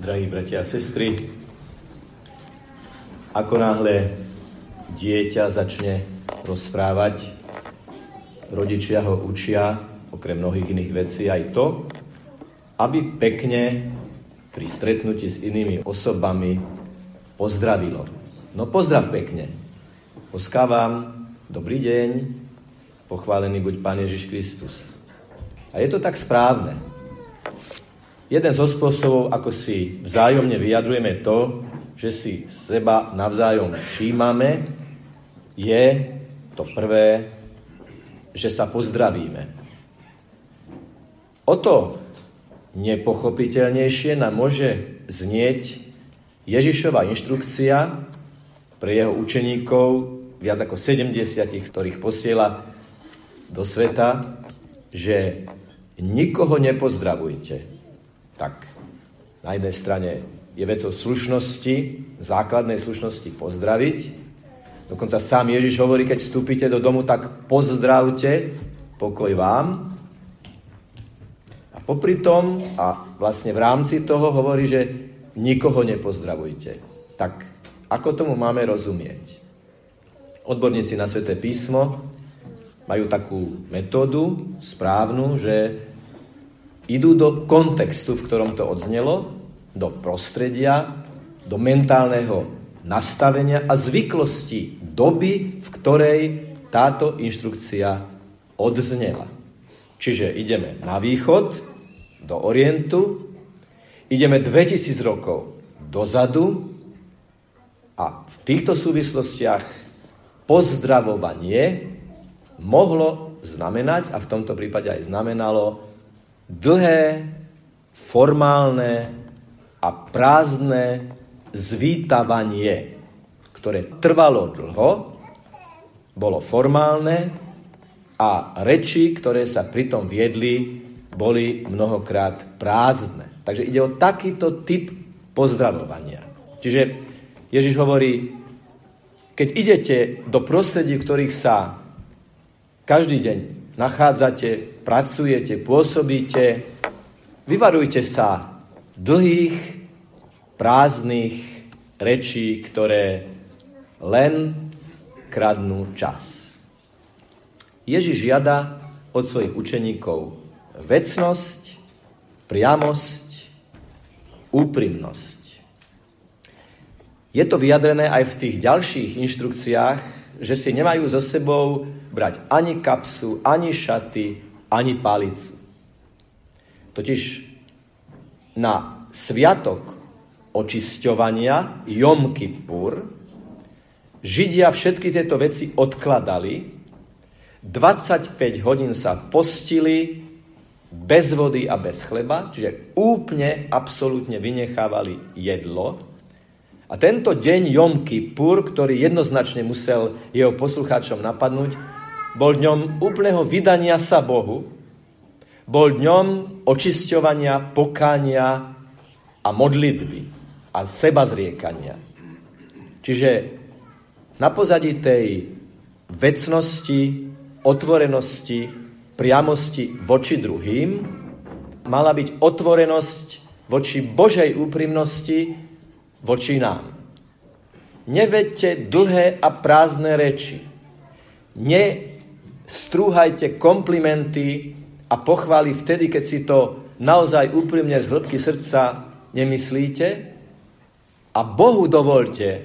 drahí bratia a sestry, ako náhle dieťa začne rozprávať, rodičia ho učia, okrem mnohých iných vecí, aj to, aby pekne pri stretnutí s inými osobami pozdravilo. No pozdrav pekne. Poskávam, dobrý deň, pochválený buď Pán Ježiš Kristus. A je to tak správne. Jeden zo spôsobov, ako si vzájomne vyjadrujeme to, že si seba navzájom všímame, je to prvé, že sa pozdravíme. O to nepochopiteľnejšie nám môže znieť Ježišova inštrukcia pre jeho učeníkov, viac ako 70, ktorých posiela do sveta, že nikoho nepozdravujte tak na jednej strane je vecou slušnosti, základnej slušnosti pozdraviť. Dokonca sám Ježiš hovorí, keď vstúpite do domu, tak pozdravte, pokoj vám. A popri tom, a vlastne v rámci toho hovorí, že nikoho nepozdravujte. Tak ako tomu máme rozumieť? Odborníci na Sveté písmo majú takú metódu správnu, že idú do kontextu, v ktorom to odznelo, do prostredia, do mentálneho nastavenia a zvyklosti doby, v ktorej táto inštrukcia odznela. Čiže ideme na východ, do Orientu, ideme 2000 rokov dozadu a v týchto súvislostiach pozdravovanie mohlo znamenať, a v tomto prípade aj znamenalo, dlhé, formálne a prázdne zvítavanie, ktoré trvalo dlho, bolo formálne a reči, ktoré sa pritom viedli, boli mnohokrát prázdne. Takže ide o takýto typ pozdravovania. Čiže Ježiš hovorí, keď idete do prostredí, v ktorých sa každý deň nachádzate, pracujete, pôsobíte, vyvarujte sa dlhých, prázdnych rečí, ktoré len kradnú čas. Ježiš žiada od svojich učeníkov vecnosť, priamosť, úprimnosť. Je to vyjadrené aj v tých ďalších inštrukciách, že si nemajú so sebou brať ani kapsu, ani šaty, ani palicu. Totiž na sviatok očisťovania Jom Kippur Židia všetky tieto veci odkladali, 25 hodín sa postili bez vody a bez chleba, čiže úplne, absolútne vynechávali jedlo a tento deň Jom Kippur, ktorý jednoznačne musel jeho poslucháčom napadnúť, bol dňom úplného vydania sa Bohu, bol dňom očisťovania, pokánia a modlitby a seba zriekania. Čiže na pozadí tej vecnosti, otvorenosti, priamosti voči druhým mala byť otvorenosť voči Božej úprimnosti, voči nám. Nevedte dlhé a prázdne reči. Nestrúhajte komplimenty a pochváli vtedy, keď si to naozaj úprimne z hĺbky srdca nemyslíte. A Bohu dovolte,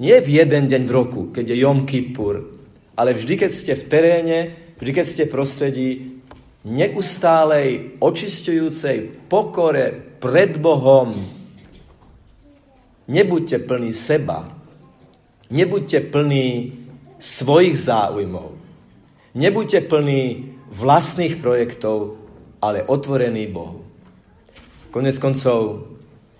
nie v jeden deň v roku, keď je Jom Kippur, ale vždy, keď ste v teréne, vždy, keď ste v prostredí neustálej, očistujúcej pokore pred Bohom, Nebuďte plní seba. Nebuďte plní svojich záujmov. Nebuďte plní vlastných projektov, ale otvorení Bohu. Konec koncov,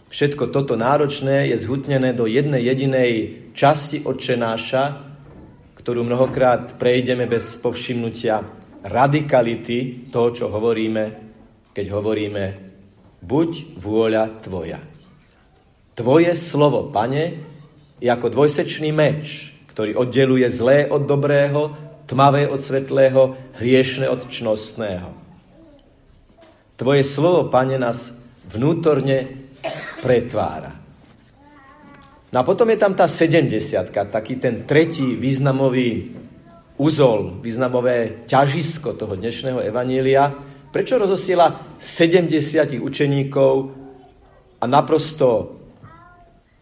všetko toto náročné je zhutnené do jednej jedinej časti odčenáša, ktorú mnohokrát prejdeme bez povšimnutia radikality toho, čo hovoríme, keď hovoríme buď vôľa tvoja. Tvoje slovo, pane, je ako dvojsečný meč, ktorý oddeluje zlé od dobrého, tmavé od svetlého, hriešne od čnostného. Tvoje slovo, pane, nás vnútorne pretvára. No a potom je tam tá 70 taký ten tretí významový úzol, významové ťažisko toho dnešného evanília. Prečo rozosiela 70 učeníkov a naprosto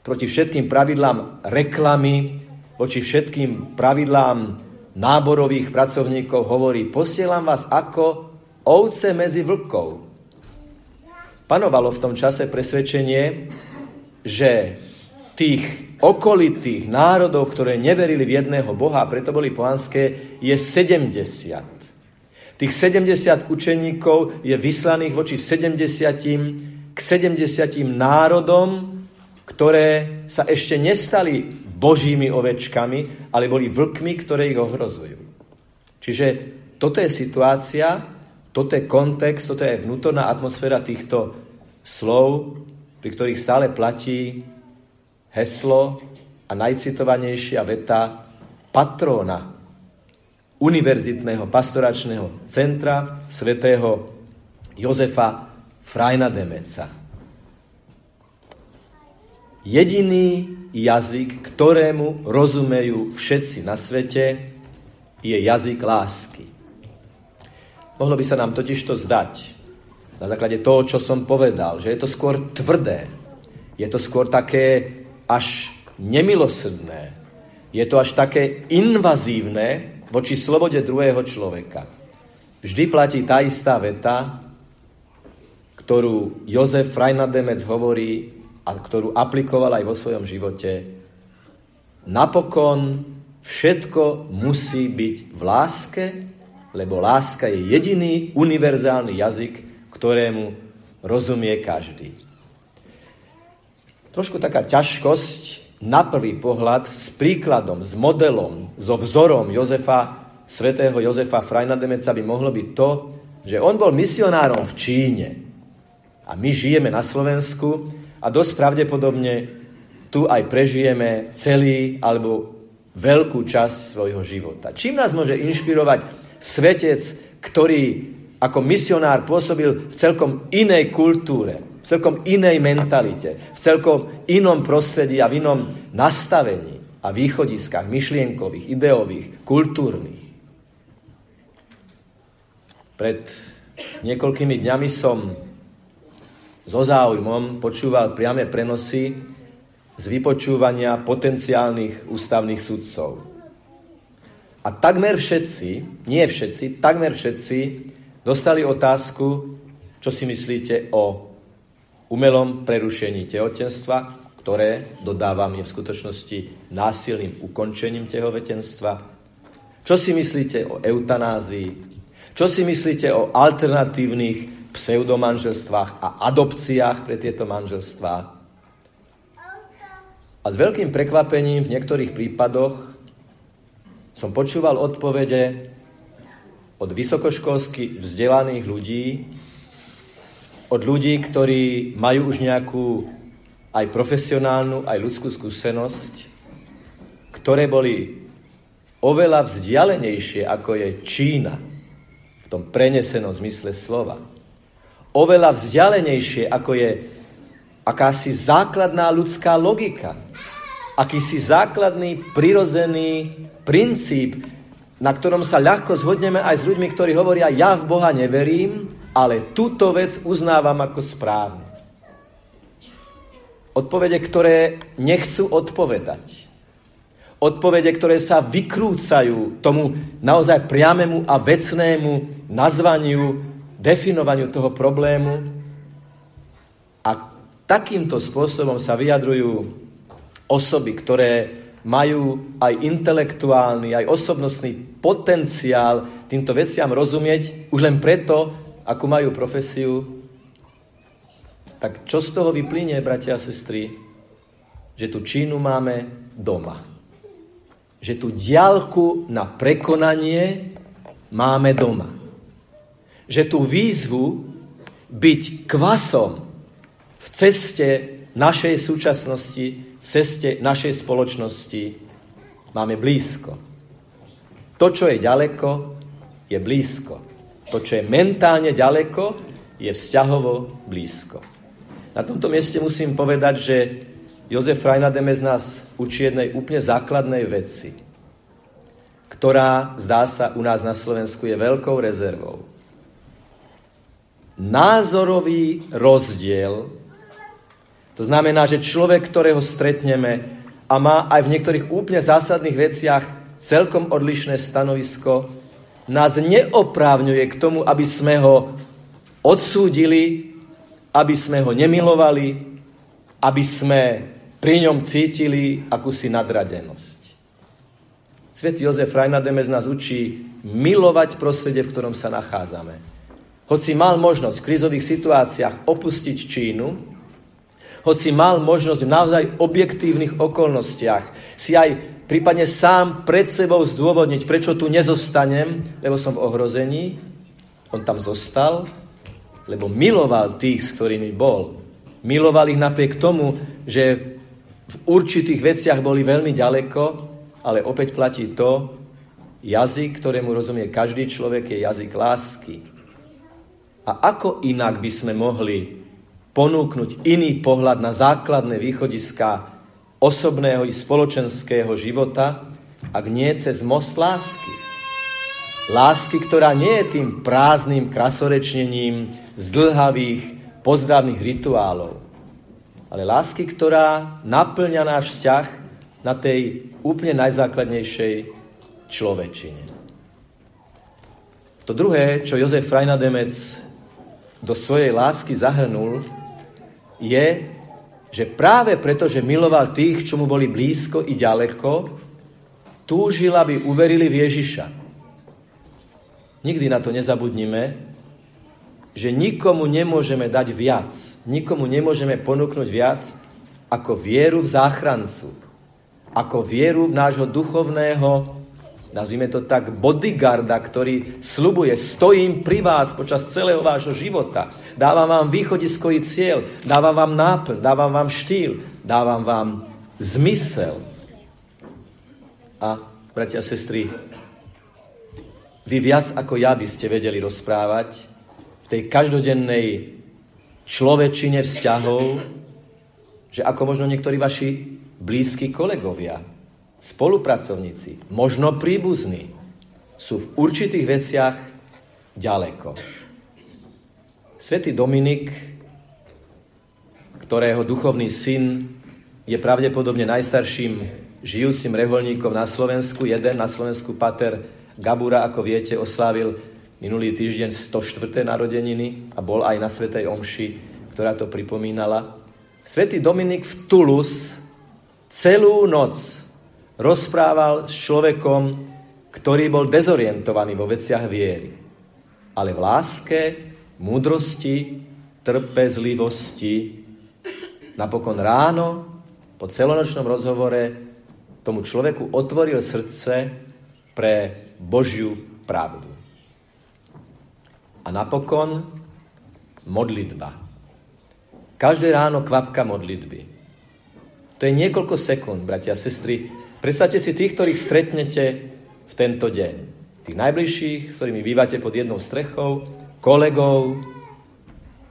proti všetkým pravidlám reklamy, voči všetkým pravidlám náborových pracovníkov hovorí, posielam vás ako ovce medzi vlkov. Panovalo v tom čase presvedčenie, že tých okolitých národov, ktoré neverili v jedného Boha a preto boli pohanské, je 70. Tých 70 učeníkov je vyslaných voči 70 k 70 národom, ktoré sa ešte nestali božími ovečkami, ale boli vlkmi, ktoré ich ohrozujú. Čiže toto je situácia, toto je kontext, toto je vnútorná atmosféra týchto slov, pri ktorých stále platí heslo a najcitovanejšia veta patróna univerzitného pastoračného centra svätého Jozefa Frajna Demeca. Jediný jazyk, ktorému rozumejú všetci na svete, je jazyk lásky. Mohlo by sa nám totiž to zdať, na základe toho, čo som povedal, že je to skôr tvrdé, je to skôr také až nemilosrdné, je to až také invazívne voči slobode druhého človeka. Vždy platí tá istá veta, ktorú Jozef Frajnademec hovorí a ktorú aplikoval aj vo svojom živote. Napokon všetko musí byť v láske, lebo láska je jediný univerzálny jazyk, ktorému rozumie každý. Trošku taká ťažkosť na prvý pohľad s príkladom, s modelom, so vzorom Jozefa, svätého Jozefa Frajnademeca by mohlo byť to, že on bol misionárom v Číne a my žijeme na Slovensku a dosť pravdepodobne tu aj prežijeme celý alebo veľkú časť svojho života. Čím nás môže inšpirovať svetec, ktorý ako misionár pôsobil v celkom inej kultúre, v celkom inej mentalite, v celkom inom prostredí a v inom nastavení a východiskách myšlienkových, ideových, kultúrnych. Pred niekoľkými dňami som so záujmom počúval priame prenosy z vypočúvania potenciálnych ústavných sudcov. A takmer všetci, nie všetci, takmer všetci dostali otázku, čo si myslíte o umelom prerušení tehotenstva, ktoré, dodávam, je v skutočnosti násilným ukončením tehovetenstva. Čo si myslíte o eutanázii? Čo si myslíte o alternatívnych pseudomanželstvách a adopciách pre tieto manželstvá? A s veľkým prekvapením v niektorých prípadoch som počúval odpovede od vysokoškolsky vzdelaných ľudí, od ľudí, ktorí majú už nejakú aj profesionálnu, aj ľudskú skúsenosť, ktoré boli oveľa vzdialenejšie, ako je Čína, v tom prenesenom zmysle slova. Oveľa vzdialenejšie, ako je akási základná ľudská logika, akýsi základný, prirodzený princíp, na ktorom sa ľahko zhodneme aj s ľuďmi, ktorí hovoria, ja v Boha neverím, ale túto vec uznávam ako správne. Odpovede, ktoré nechcú odpovedať. Odpovede, ktoré sa vykrúcajú tomu naozaj priamému a vecnému nazvaniu, definovaniu toho problému. A takýmto spôsobom sa vyjadrujú osoby, ktoré majú aj intelektuálny, aj osobnostný potenciál týmto veciam rozumieť, už len preto, ako majú profesiu, tak čo z toho vyplynie, bratia a sestry? Že tu Čínu máme doma. Že tu diálku na prekonanie máme doma. Že tu výzvu byť kvasom v ceste našej súčasnosti ceste našej spoločnosti máme blízko. To, čo je ďaleko, je blízko. To, čo je mentálne ďaleko, je vzťahovo blízko. Na tomto mieste musím povedať, že Jozef Rajnademes nás učí jednej úplne základnej veci, ktorá, zdá sa, u nás na Slovensku je veľkou rezervou. Názorový rozdiel, to znamená, že človek, ktorého stretneme a má aj v niektorých úplne zásadných veciach celkom odlišné stanovisko, nás neoprávňuje k tomu, aby sme ho odsúdili, aby sme ho nemilovali, aby sme pri ňom cítili akúsi nadradenosť. Svetý Jozef Rajnademes nás učí milovať prostredie, v ktorom sa nachádzame. Hoci mal možnosť v krizových situáciách opustiť Čínu, hoci mal možnosť v naozaj objektívnych okolnostiach si aj prípadne sám pred sebou zdôvodniť, prečo tu nezostanem, lebo som v ohrození, on tam zostal, lebo miloval tých, s ktorými bol. Miloval ich napriek tomu, že v určitých veciach boli veľmi ďaleko, ale opäť platí to, jazyk, ktorému rozumie každý človek, je jazyk lásky. A ako inak by sme mohli ponúknuť iný pohľad na základné východiska osobného i spoločenského života, ak nie cez most lásky. Lásky, ktorá nie je tým prázdnym krasorečnením zdlhavých pozdravných rituálov, ale lásky, ktorá naplňa náš vzťah na tej úplne najzákladnejšej človečine. To druhé, čo Jozef Frajnademec do svojej lásky zahrnul, je, že práve preto, že miloval tých, čo mu boli blízko i ďaleko, túžil, aby uverili v Ježiša. Nikdy na to nezabudnime, že nikomu nemôžeme dať viac, nikomu nemôžeme ponúknuť viac ako vieru v záchrancu, ako vieru v nášho duchovného, nazvime to tak, bodyguarda, ktorý slubuje, stojím pri vás počas celého vášho života, dávam vám východiskový cieľ, dávam vám náplň, dávam vám štýl, dávam vám zmysel. A, bratia a sestry, vy viac ako ja by ste vedeli rozprávať v tej každodennej človečine vzťahov, že ako možno niektorí vaši blízki kolegovia, spolupracovníci, možno príbuzní, sú v určitých veciach ďaleko. Svetý Dominik, ktorého duchovný syn je pravdepodobne najstarším žijúcim reholníkom na Slovensku, jeden na Slovensku pater Gabura, ako viete, oslávil minulý týždeň 104. narodeniny a bol aj na Svetej Omši, ktorá to pripomínala. Svetý Dominik v Tulus celú noc rozprával s človekom, ktorý bol dezorientovaný vo veciach viery. Ale v láske, múdrosti, trpezlivosti, napokon ráno, po celonočnom rozhovore, tomu človeku otvoril srdce pre Božiu pravdu. A napokon modlitba. Každé ráno kvapka modlitby. To je niekoľko sekúnd, bratia a sestry. Predstavte si tých, ktorých stretnete v tento deň. Tých najbližších, s ktorými bývate pod jednou strechou, kolegov,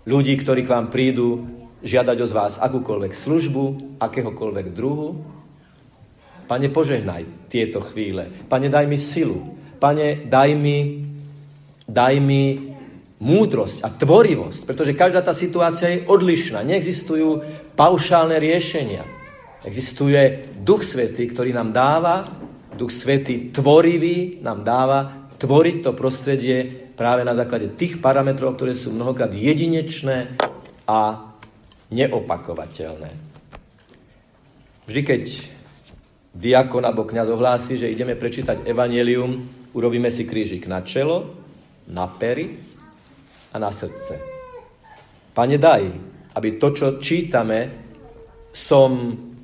ľudí, ktorí k vám prídu žiadať od vás akúkoľvek službu, akéhokoľvek druhu. Pane, požehnaj tieto chvíle. Pane, daj mi silu. Pane, daj mi, daj mi múdrosť a tvorivosť, pretože každá tá situácia je odlišná. Neexistujú paušálne riešenia. Existuje Duch Svetý, ktorý nám dáva, Duch Svetý tvorivý nám dáva tvoriť to prostredie práve na základe tých parametrov, ktoré sú mnohokrát jedinečné a neopakovateľné. Vždy, keď diakon alebo kniaz ohlási, že ideme prečítať evanelium, urobíme si krížik na čelo, na pery a na srdce. Pane, daj, aby to, čo čítame, som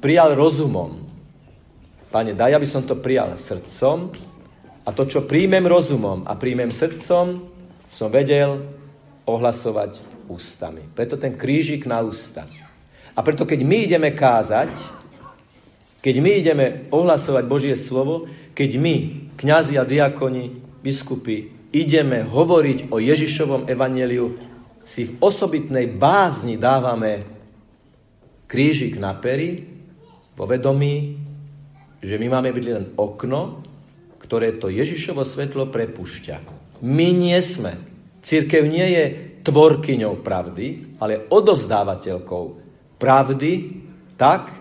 prijal rozumom. Pane, daj, aby som to prijal srdcom a to, čo príjmem rozumom a príjmem srdcom, som vedel ohlasovať ústami. Preto ten krížik na ústa. A preto, keď my ideme kázať, keď my ideme ohlasovať Božie slovo, keď my, kňazi a diakoni, biskupy, ideme hovoriť o Ježišovom evaneliu, si v osobitnej bázni dávame krížik na pery vo vedomí, že my máme byť len okno, ktoré to Ježišovo svetlo prepúšťa. My nie sme. Církev nie je tvorkyňou pravdy, ale odovzdávateľkou pravdy tak,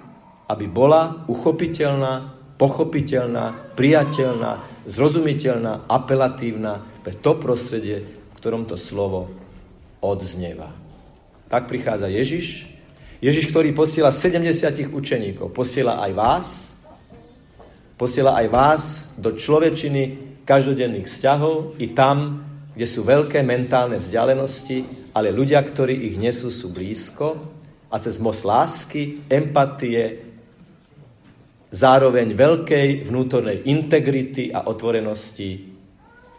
aby bola uchopiteľná, pochopiteľná, priateľná, zrozumiteľná, apelatívna pre to prostredie, v ktorom to slovo odznieva. Tak prichádza Ježiš. Ježiš, ktorý posiela 70 učeníkov, posiela aj vás, posiela aj vás do človečiny každodenných vzťahov i tam, kde sú veľké mentálne vzdialenosti, ale ľudia, ktorí ich nesú, sú blízko a cez most lásky, empatie, zároveň veľkej vnútornej integrity a otvorenosti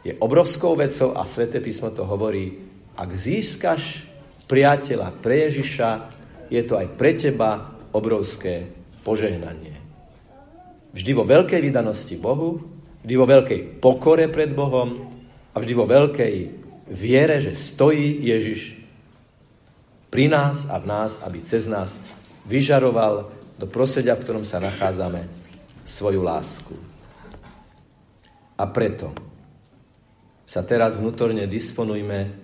je obrovskou vecou a Svete písmo to hovorí, ak získaš priateľa pre Ježiša, je to aj pre teba obrovské požehnanie. Vždy vo veľkej vydanosti Bohu, vždy vo veľkej pokore pred Bohom a vždy vo veľkej viere, že stojí Ježiš pri nás a v nás, aby cez nás vyžaroval do prostredia, v ktorom sa nachádzame, svoju lásku. A preto sa teraz vnútorne disponujme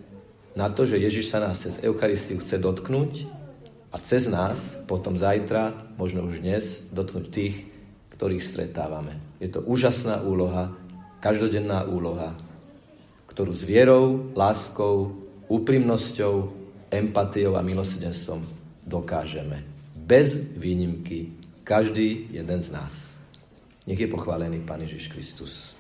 na to, že Ježiš sa nás cez Eucharistiu chce dotknúť a cez nás potom zajtra, možno už dnes, dotknúť tých, ktorých stretávame. Je to úžasná úloha, každodenná úloha, ktorú s vierou, láskou, úprimnosťou, empatiou a milosrdenstvom dokážeme. Bez výnimky každý jeden z nás. Nech je pochválený Pán Ježiš Kristus.